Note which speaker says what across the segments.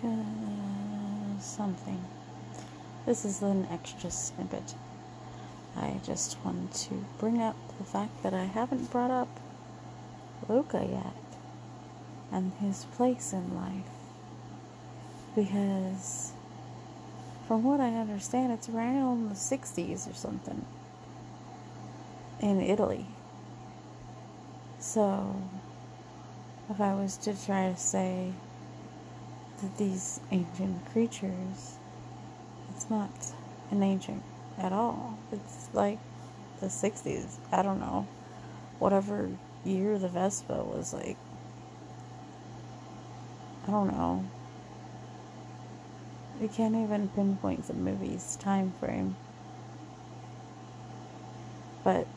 Speaker 1: Because something. This is an extra snippet. I just wanted to bring up the fact that I haven't brought up Luca yet and his place in life. Because, from what I understand, it's around the 60s or something in Italy. So, if I was to try to say that these ancient creatures, it's not an ancient at all. It's like the 60s. I don't know. Whatever year the Vespa was like. I don't know. We can't even pinpoint the movie's time frame. But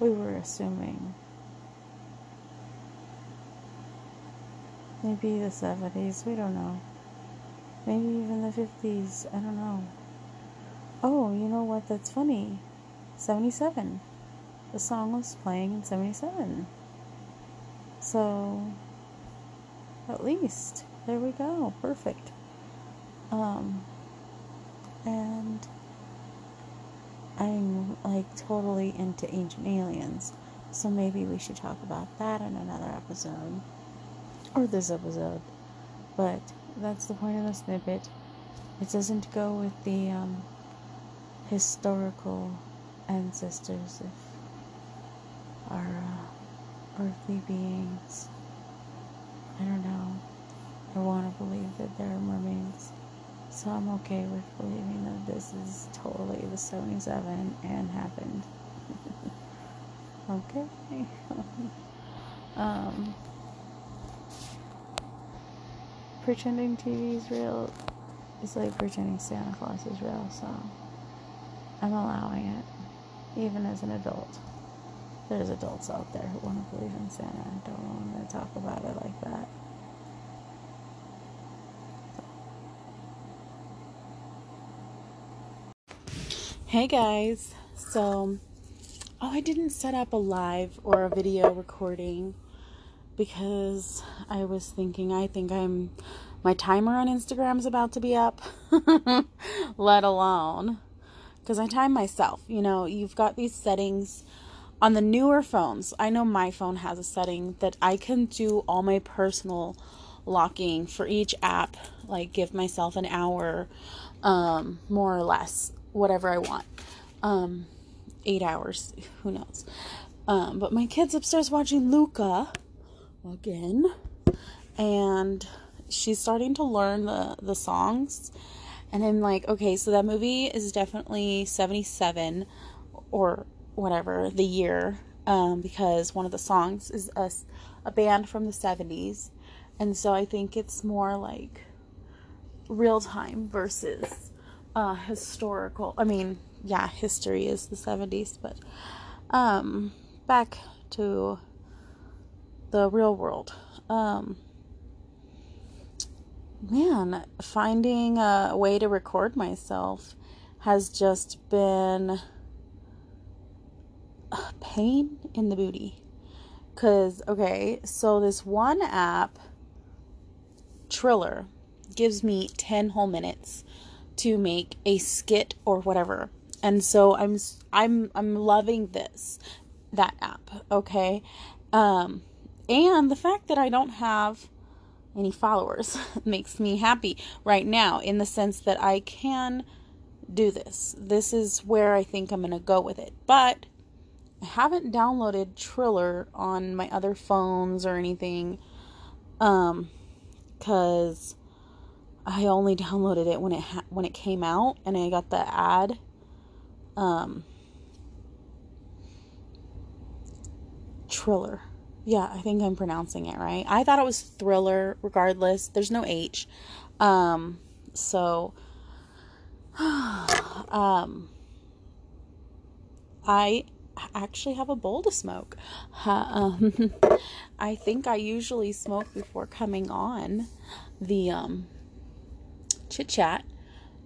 Speaker 1: we were assuming maybe the 70s, we don't know. Maybe even the 50s, I don't know. Oh, you know what? That's funny. 77. The song was playing in 77. So, at least, there we go. Perfect. Um, and I'm like totally into ancient aliens. So maybe we should talk about that in another episode. Or this episode. But that's the point of the snippet. It doesn't go with the um, historical ancestors of our uh, earthly beings. I don't know. I want to believe that there are mermaids. So I'm okay with believing that this is totally the 77 and happened. okay. um, pretending TV is real is like pretending Santa Claus is real, so I'm allowing it, even as an adult. There's adults out there who want to believe in Santa and don't want to talk about it like that. Hey guys, so oh, I didn't set up a live or a video recording because I was thinking, I think I'm my timer on Instagram is about to be up, let alone because I time myself. You know, you've got these settings on the newer phones. I know my phone has a setting that I can do all my personal locking for each app, like give myself an hour, um, more or less whatever I want. Um, eight hours, who knows? Um, but my kid's upstairs watching Luca again, and she's starting to learn the the songs. And I'm like, okay, so that movie is definitely 77 or whatever the year, um, because one of the songs is a, a band from the 70s. And so I think it's more like real time versus uh, historical. I mean, yeah, history is the 70s, but um, back to the real world. Um, man, finding a way to record myself has just been a pain in the booty. Because, okay, so this one app, Triller, gives me 10 whole minutes to make a skit or whatever. And so I'm I'm I'm loving this that app, okay? Um and the fact that I don't have any followers makes me happy right now in the sense that I can do this. This is where I think I'm going to go with it. But I haven't downloaded Triller on my other phones or anything um cuz I only downloaded it when it ha- when it came out, and I got the ad. Um, Triller. Yeah, I think I'm pronouncing it right. I thought it was Thriller. Regardless, there's no H. Um, so, um, I actually have a bowl to smoke. Um, I think I usually smoke before coming on the um chit chat.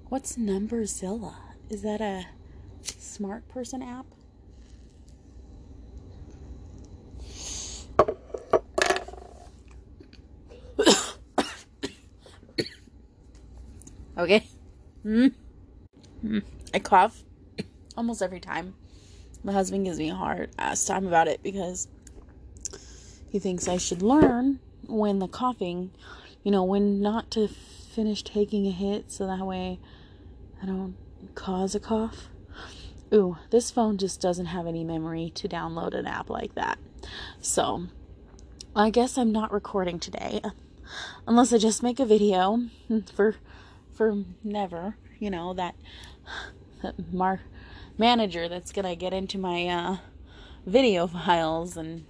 Speaker 1: What's Numberzilla? Is that a smart person app? Okay? Mm. Mm. I cough almost every time. My husband gives me a hard ass time about it because he thinks I should learn when the coughing, you know, when not to finish taking a hit so that way I don't cause a cough. Ooh, this phone just doesn't have any memory to download an app like that. So, I guess I'm not recording today unless I just make a video for for never, you know, that that mar- manager that's going to get into my uh, video files and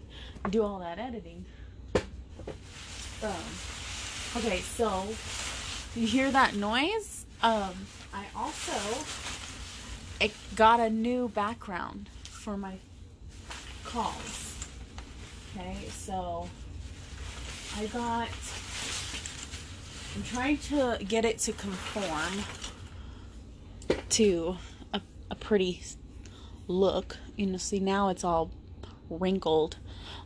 Speaker 1: do all that editing. Um, okay, so you hear that noise? Um, I also I got a new background for my calls. Okay, so I got. I'm trying to get it to conform to a, a pretty look. You know, see now it's all wrinkled.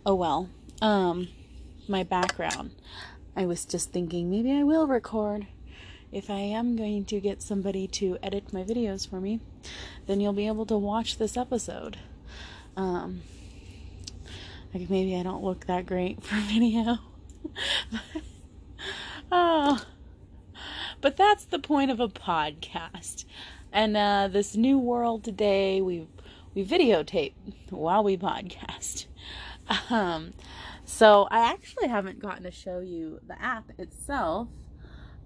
Speaker 1: Oh well. Um, my background. I was just thinking maybe I will record if I am going to get somebody to edit my videos for me, then you'll be able to watch this episode. Um, like maybe I don't look that great for video. oh, but that's the point of a podcast. And uh, this new world today, we we videotape while we podcast. Um, so I actually haven't gotten to show you the app itself.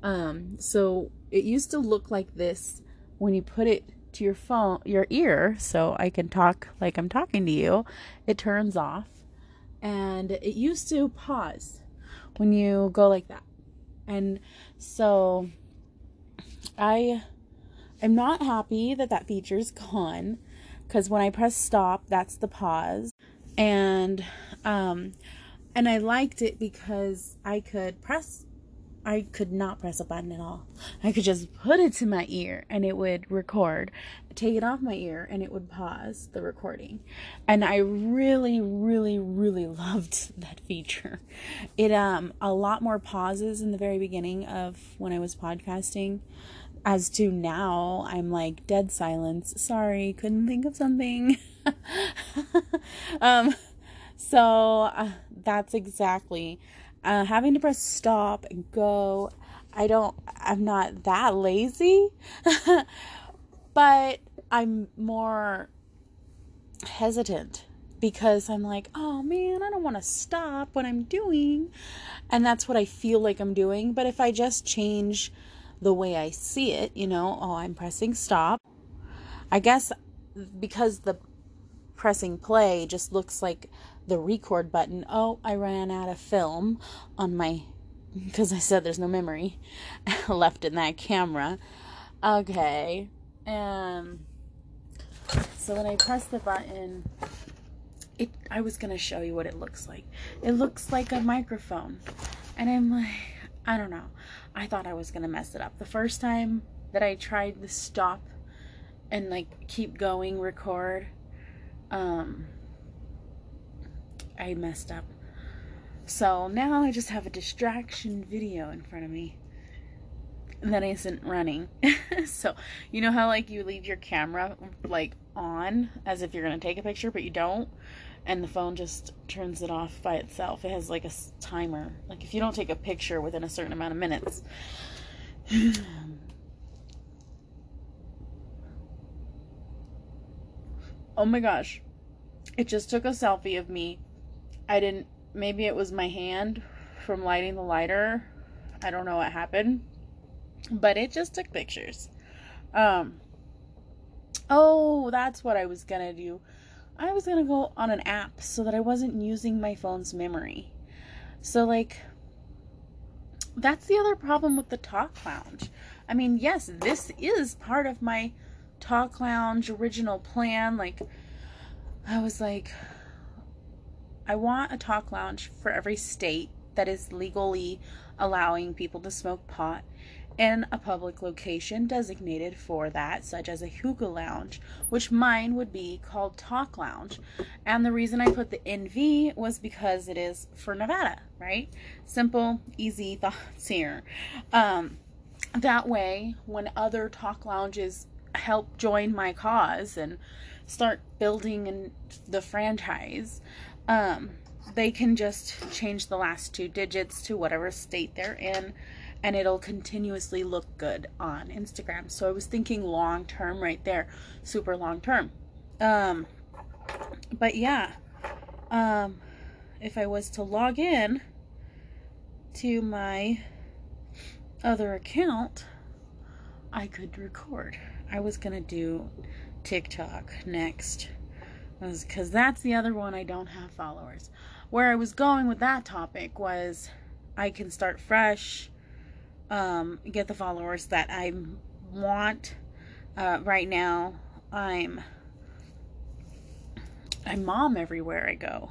Speaker 1: Um, so it used to look like this when you put it to your phone, your ear, so I can talk like I'm talking to you. It turns off, and it used to pause when you go like that. And so I I'm not happy that that feature's gone because when I press stop, that's the pause. And um and I liked it because I could press I could not press a button at all. I could just put it to my ear and it would record. Take it off my ear and it would pause the recording. And I really really really loved that feature. It um a lot more pauses in the very beginning of when I was podcasting as to now I'm like dead silence. Sorry, couldn't think of something. um so uh, that's exactly uh, having to press stop and go. I don't, I'm not that lazy, but I'm more hesitant because I'm like, oh man, I don't want to stop what I'm doing. And that's what I feel like I'm doing. But if I just change the way I see it, you know, oh, I'm pressing stop, I guess because the pressing play just looks like the record button. Oh, I ran out of film on my because I said there's no memory left in that camera. Okay. Um so when I press the button, it I was going to show you what it looks like. It looks like a microphone. And I'm like, I don't know. I thought I was going to mess it up. The first time that I tried to stop and like keep going record um I messed up. So now I just have a distraction video in front of me that isn't running. so, you know how like you leave your camera like on as if you're going to take a picture but you don't and the phone just turns it off by itself. It has like a timer. Like if you don't take a picture within a certain amount of minutes. oh my gosh. It just took a selfie of me I didn't, maybe it was my hand from lighting the lighter. I don't know what happened, but it just took pictures. Um, oh, that's what I was gonna do. I was gonna go on an app so that I wasn't using my phone's memory. So, like, that's the other problem with the Talk Lounge. I mean, yes, this is part of my Talk Lounge original plan. Like, I was like, I want a talk lounge for every state that is legally allowing people to smoke pot in a public location designated for that, such as a hookah lounge, which mine would be called Talk Lounge. And the reason I put the NV was because it is for Nevada, right? Simple, easy thoughts here. Um, that way, when other talk lounges help join my cause and start building in the franchise, um, they can just change the last two digits to whatever state they're in and it'll continuously look good on Instagram. So I was thinking long term right there, super long term. Um, but yeah, um, if I was to log in to my other account, I could record. I was gonna do TikTok next because that's the other one I don't have followers. Where I was going with that topic was I can start fresh, um, get the followers that I want. Uh, right now, I'm I'm mom everywhere I go.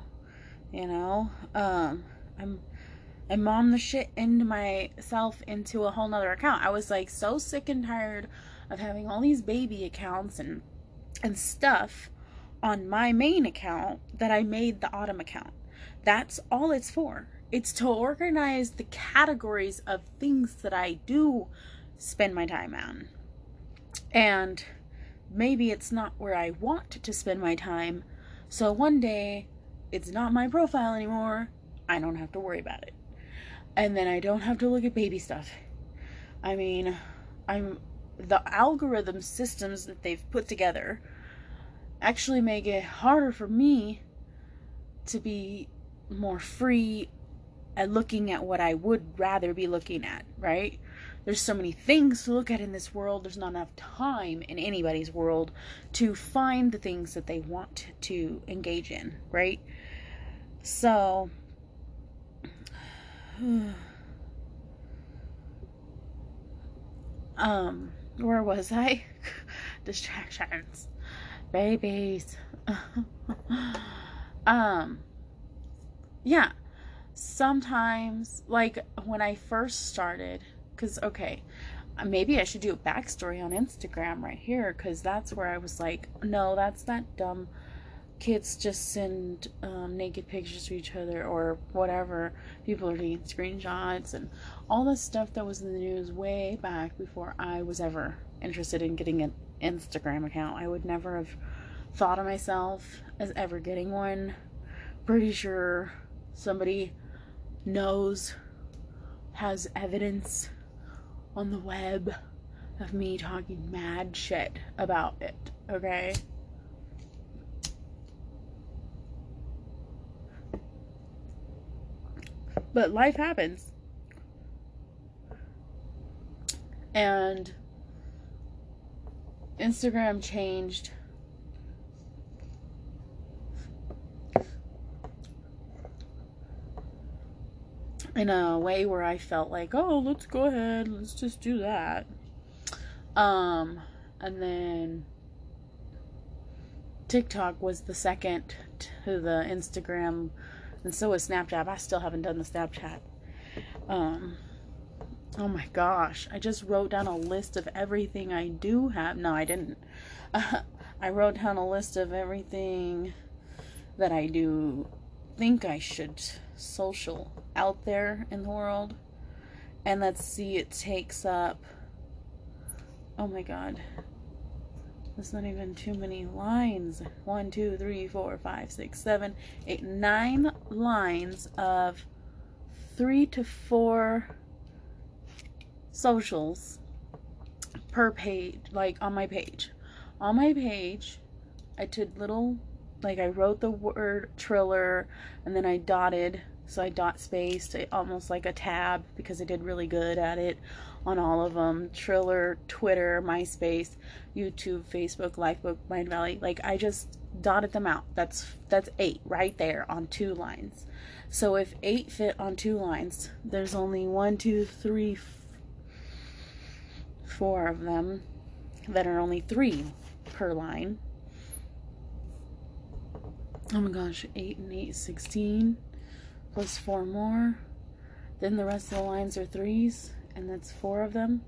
Speaker 1: You know, um, I'm I mom the shit into myself into a whole nother account. I was like so sick and tired of having all these baby accounts and and stuff on my main account that I made the autumn account. That's all it's for. It's to organize the categories of things that I do spend my time on. And maybe it's not where I want to spend my time. So one day it's not my profile anymore. I don't have to worry about it and then I don't have to look at baby stuff. I mean, I'm the algorithm systems that they've put together actually make it harder for me to be more free at looking at what I would rather be looking at, right? There's so many things to look at in this world. There's not enough time in anybody's world to find the things that they want to engage in, right? So, um, where was I? Distractions. Babies. um, yeah. Sometimes, like when I first started, because, okay, maybe I should do a backstory on Instagram right here, because that's where I was like, no, that's that dumb kids just send um, naked pictures to each other or whatever. People are taking screenshots and all this stuff that was in the news way back before I was ever interested in getting an Instagram account. I would never have thought of myself as ever getting one. Pretty sure somebody knows, has evidence on the web of me talking mad shit about it, okay? But life happens. And Instagram changed. In a way where I felt like, oh, let's go ahead, let's just do that. Um, and then TikTok was the second to the Instagram and so was Snapchat. I still haven't done the Snapchat. Um, oh my gosh. I just wrote down a list of everything I do have. No, I didn't. Uh, I wrote down a list of everything that I do think I should social out there in the world. And let's see, it takes up. Oh my god. That's not even too many lines. One, two, three, four, five, six, seven, eight, nine lines of three to four socials per page, like on my page. On my page, I did little, like I wrote the word Triller and then I dotted, so I dot spaced almost like a tab because I did really good at it on all of them Triller, Twitter, MySpace, YouTube, Facebook, Lifebook, Mindvalley. Like I just dotted them out. That's that's eight right there on two lines. So if eight fit on two lines, there's only one, two, three, f- four of them that are only three per line. Oh my gosh, 8 and 8, 16, plus 4 more. Then the rest of the lines are threes and that's four of them.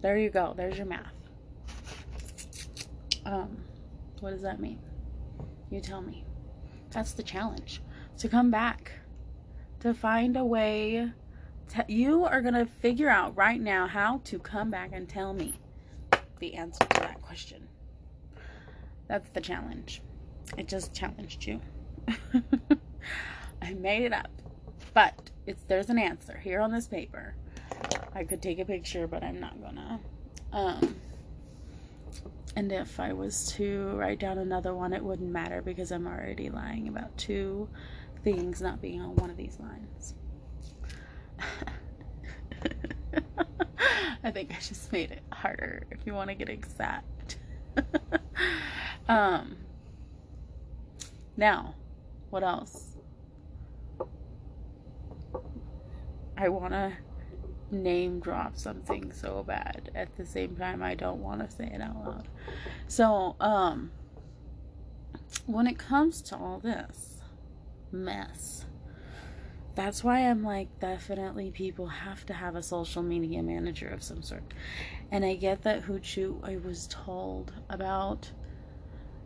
Speaker 1: There you go. There's your math. Um, what does that mean? You tell me. That's the challenge. To come back, to find a way you are going to figure out right now how to come back and tell me the answer to that question. That's the challenge. It just challenged you. I made it up. But it's there's an answer here on this paper. I could take a picture, but I'm not gonna. Um, and if I was to write down another one, it wouldn't matter because I'm already lying about two things not being on one of these lines. I think I just made it harder if you want to get exact. um, now, what else? I want to name drop something so bad. At the same time, I don't want to say it out loud. So, um, when it comes to all this mess, that's why I'm like, definitely people have to have a social media manager of some sort. And I get that Hootsuite I was told about,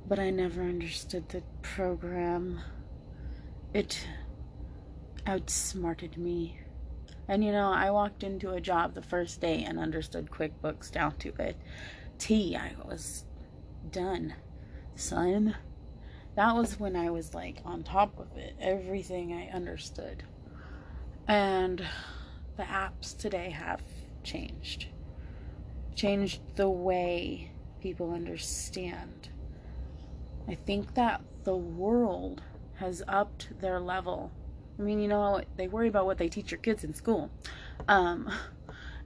Speaker 1: but I never understood the program. It outsmarted me. And you know, I walked into a job the first day and understood QuickBooks down to a T. I was done, son. That was when I was like on top of it. Everything I understood. And the apps today have changed. Changed the way people understand. I think that the world has upped their level I mean, you know, they worry about what they teach your kids in school. Um,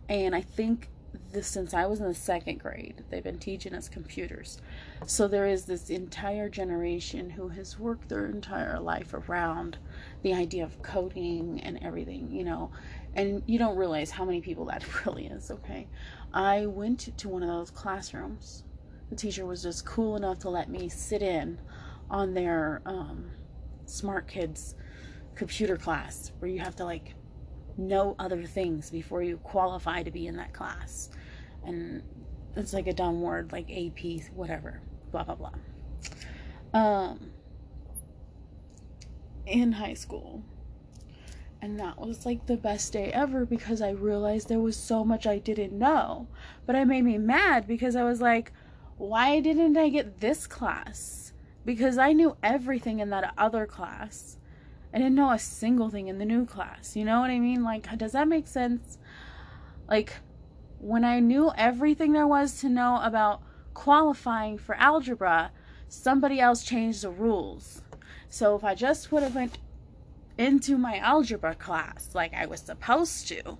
Speaker 1: and I think this since I was in the second grade, they've been teaching us computers. So there is this entire generation who has worked their entire life around the idea of coding and everything, you know. And you don't realize how many people that really is, okay? I went to one of those classrooms. The teacher was just cool enough to let me sit in on their um, smart kids computer class where you have to like know other things before you qualify to be in that class. And it's like a dumb word like AP, whatever, blah, blah, blah. Um, in high school. And that was like the best day ever because I realized there was so much I didn't know. But it made me mad because I was like, why didn't I get this class? Because I knew everything in that other class. I didn't know a single thing in the new class. You know what I mean? Like, does that make sense? Like, when I knew everything there was to know about qualifying for algebra, somebody else changed the rules. So if I just would have went into my algebra class like I was supposed to,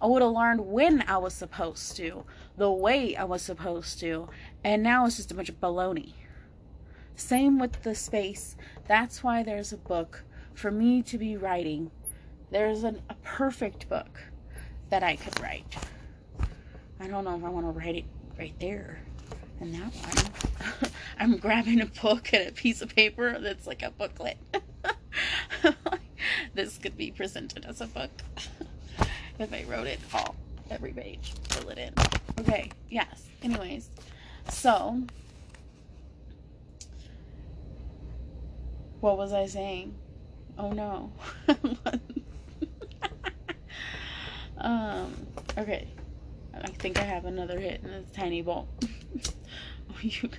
Speaker 1: I would have learned when I was supposed to, the way I was supposed to, and now it's just a bunch of baloney. Same with the space. That's why there's a book for me to be writing, there's an, a perfect book that I could write. I don't know if I want to write it right there and that one. I'm grabbing a book and a piece of paper that's like a booklet. this could be presented as a book if I wrote it all, every page, fill it in. Okay, yes. Anyways, so what was I saying? Oh no. um, okay. I think I have another hit in this tiny bowl. oh.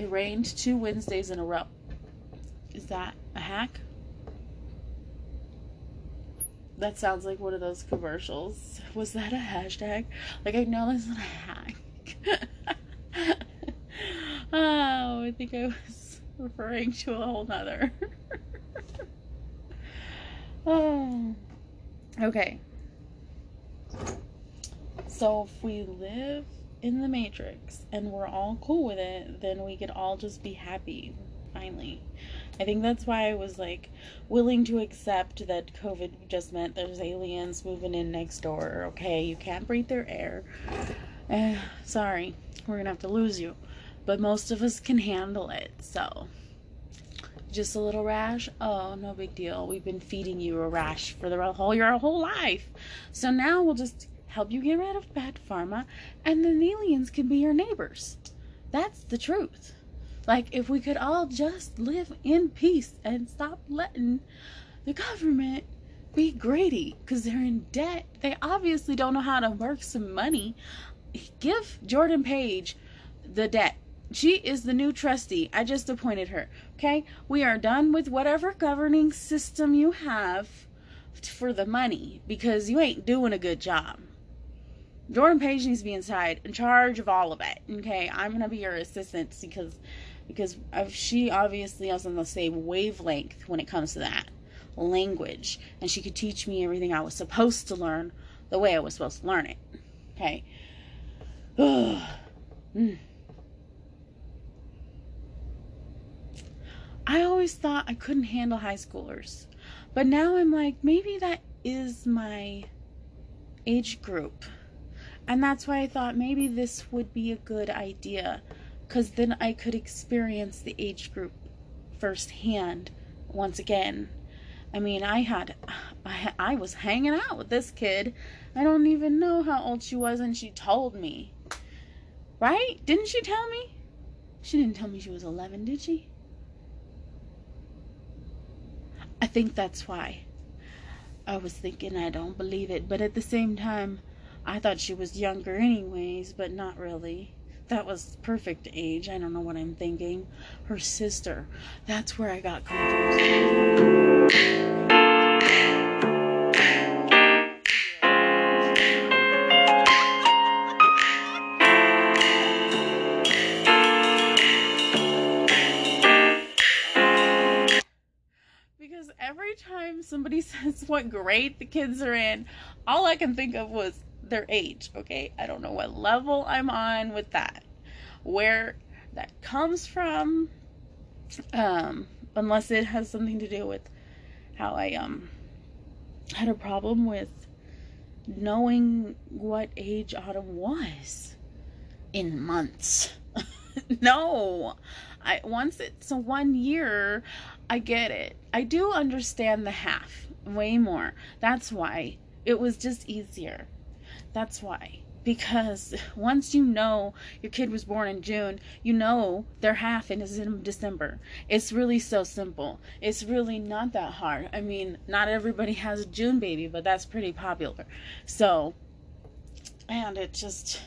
Speaker 1: It rained two Wednesdays in a row. Is that a hack? That sounds like one of those commercials. Was that a hashtag? Like, I know that's not a hack. oh, I think I was referring to a whole nother. Oh. Okay. So if we live in the Matrix and we're all cool with it, then we could all just be happy, finally. I think that's why I was like willing to accept that COVID just meant there's aliens moving in next door. Okay, you can't breathe their air. Eh, sorry, we're gonna have to lose you. But most of us can handle it, so. Just a little rash? Oh, no big deal. We've been feeding you a rash for the whole your whole life. So now we'll just help you get rid of bad pharma, and the aliens can be your neighbors. That's the truth. Like, if we could all just live in peace and stop letting the government be greedy because they're in debt. They obviously don't know how to work some money. Give Jordan Page the debt. She is the new trustee. I just appointed her. Okay? We are done with whatever governing system you have for the money because you ain't doing a good job. Jordan Page needs to be inside, in charge of all of it. Okay? I'm to be your assistant because because she obviously is on the same wavelength when it comes to that language and she could teach me everything I was supposed to learn the way I was supposed to learn it. Okay. mm. I always thought I couldn't handle high schoolers. But now I'm like, maybe that is my age group. And that's why I thought maybe this would be a good idea. Because then I could experience the age group firsthand once again. I mean, I had, I, I was hanging out with this kid. I don't even know how old she was, and she told me. Right? Didn't she tell me? She didn't tell me she was 11, did she? I think that's why. I was thinking I don't believe it, but at the same time, I thought she was younger anyways, but not really. That was perfect age. I don't know what I'm thinking. Her sister. That's where I got confused. What grade the kids are in, all I can think of was their age, okay? I don't know what level I'm on with that. Where that comes from um unless it has something to do with how I um had a problem with knowing what age Autumn was in months. no. I once it's a one year, I get it. I do understand the half way more. That's why it was just easier. That's why. Because once you know your kid was born in June, you know their half is in December. It's really so simple. It's really not that hard. I mean, not everybody has a June baby, but that's pretty popular. So, and it just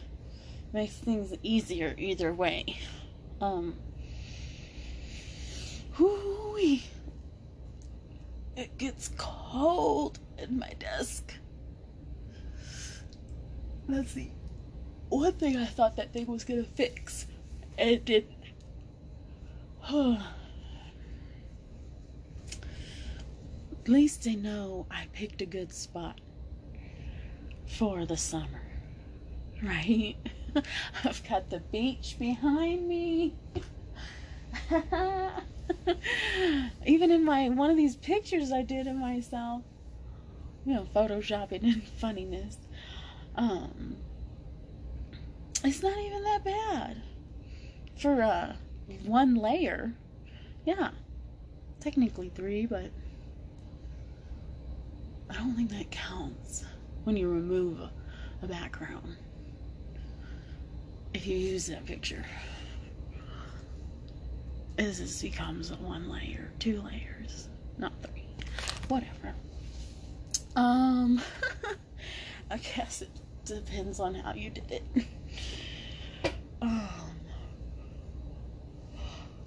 Speaker 1: makes things easier either way. Um, Hooey. It gets cold in my desk. That's the one thing I thought that thing was gonna fix. And it didn't. At least I know I picked a good spot for the summer. Right? I've got the beach behind me. Even in my one of these pictures I did of myself, you know, photoshopping and funniness. Um, it's not even that bad for uh one layer. Yeah, technically three, but I don't think that counts when you remove a background. If you use that picture is this becomes one layer, two layers, not three. Whatever. Um, I guess it depends on how you did it. Um,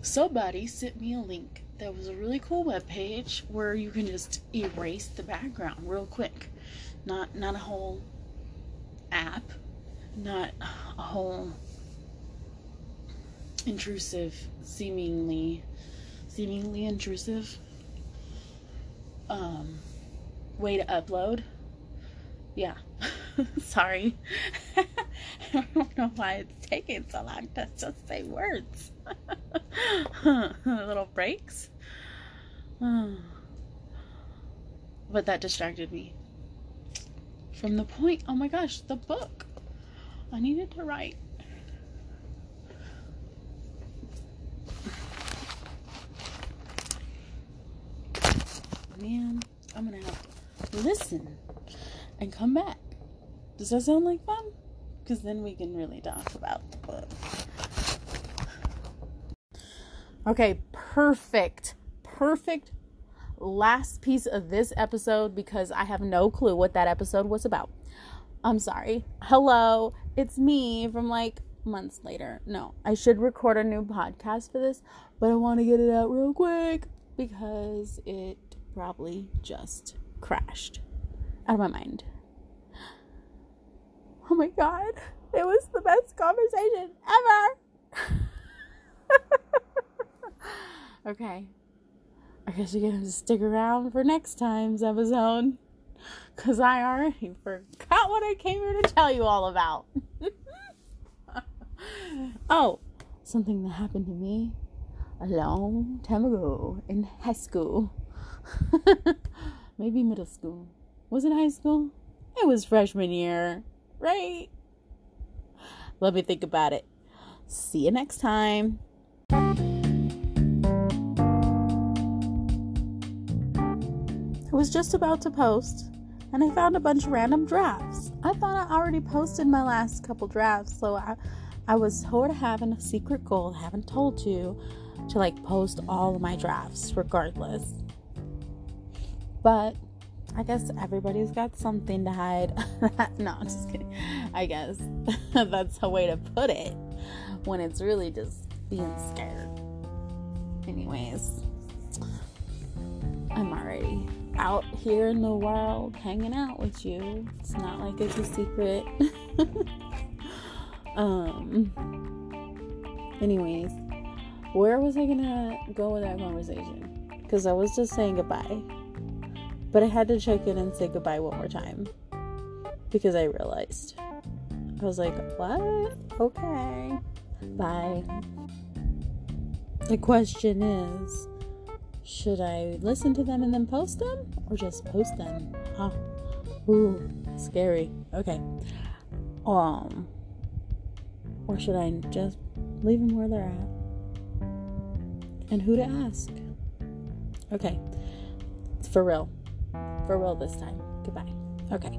Speaker 1: somebody sent me a link that was a really cool web page where you can just erase the background real quick. Not not a whole app, not a whole intrusive, seemingly, seemingly intrusive um, way to upload. Yeah, sorry. I don't know why it's taking so long to just say words. Little breaks. but that distracted me from the point. Oh my gosh, the book. I needed to write. Man, I'm gonna have to listen and come back. Does that sound like fun? Because then we can really talk about the book. Okay, perfect. Perfect last piece of this episode because I have no clue what that episode was about. I'm sorry. Hello, it's me from like months later. No, I should record a new podcast for this, but I want to get it out real quick because it probably just crashed out of my mind. Oh my god, it was the best conversation ever. okay. I guess you're gonna stick around for next time's episode. Cause I already forgot what I came here to tell you all about. oh, something that happened to me a long time ago in high school. Maybe middle school. Was it high school? It was freshman year, right? Let me think about it. See you next time. I was just about to post and I found a bunch of random drafts. I thought I already posted my last couple drafts, so I, I was sort of having a secret goal, I haven't told you, to like post all of my drafts regardless. But I guess everybody's got something to hide. no, I'm just kidding. I guess that's a way to put it when it's really just being scared. Anyways, I'm already out here in the world hanging out with you. It's not like it's a secret. um anyways, where was I gonna go with that conversation? Because I was just saying goodbye. But I had to check in and say goodbye one more time. Because I realized. I was like, what? Okay. Bye. The question is should I listen to them and then post them? Or just post them? Huh. Ooh, scary. Okay. Um or should I just leave them where they're at? And who to ask? Okay. It's for real. For real this time. Goodbye. Okay.